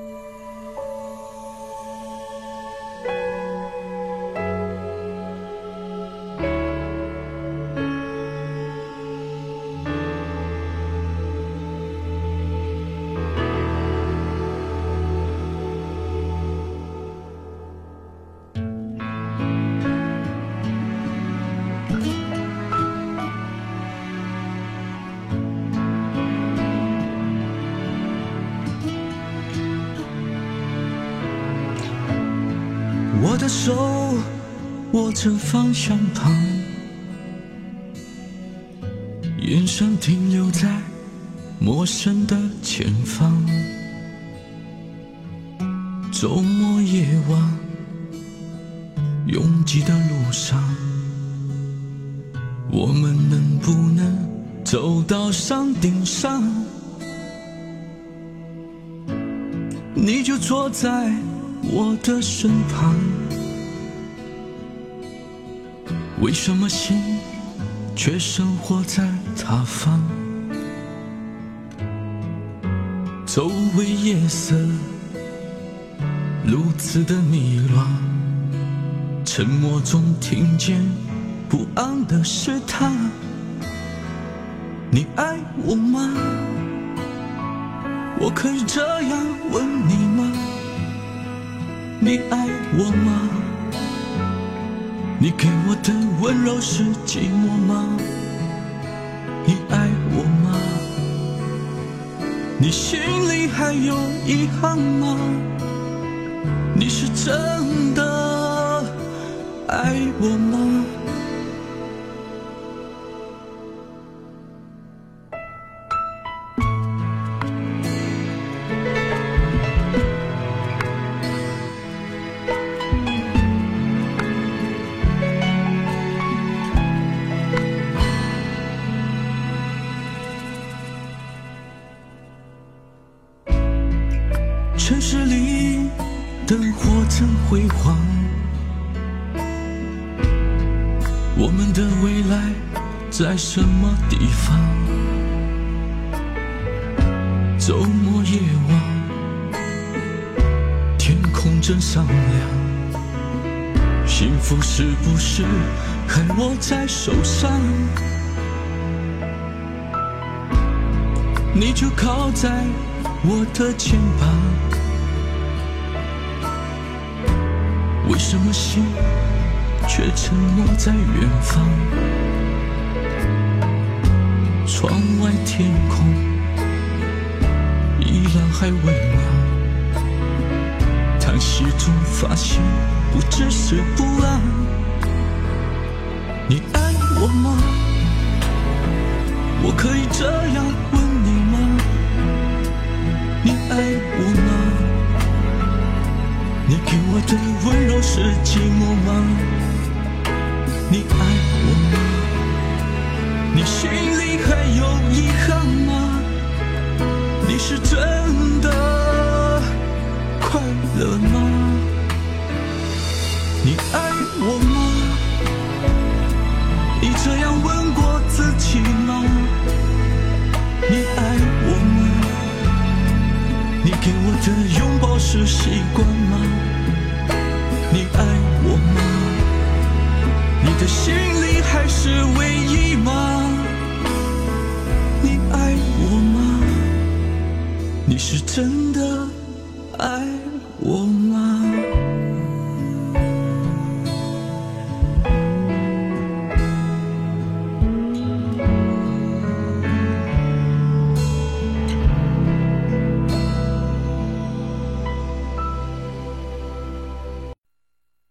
you 我的手握着方向盘，眼神停留在陌生的前方。周末夜晚，拥挤的路上，我们能不能走到山顶上？你就坐在我的身旁。为什么心却生活在他方？周围夜色如此的迷乱，沉默中听见不安的试探。你爱我吗？我可以这样问你吗？你爱我吗？你给我的温柔是寂寞吗？你爱我吗？你心里还有遗憾吗？你是真的爱我吗？城市里灯火真辉煌，我们的未来在什么地方？周末夜晚，天空真闪亮，幸福是不是还握在手上？你就靠在我的肩膀。为什么心却沉默在远方？窗外天空依然还温暖，叹息中发现不只是不安。你爱我吗？我可以这样问你吗？你爱我吗？你给我的温柔是寂寞吗？你爱我吗？你心里还有遗憾吗？你是真的快乐吗？你爱我吗？你这样问过自己吗？你爱我吗？你给我的拥抱是习惯吗？你是真的爱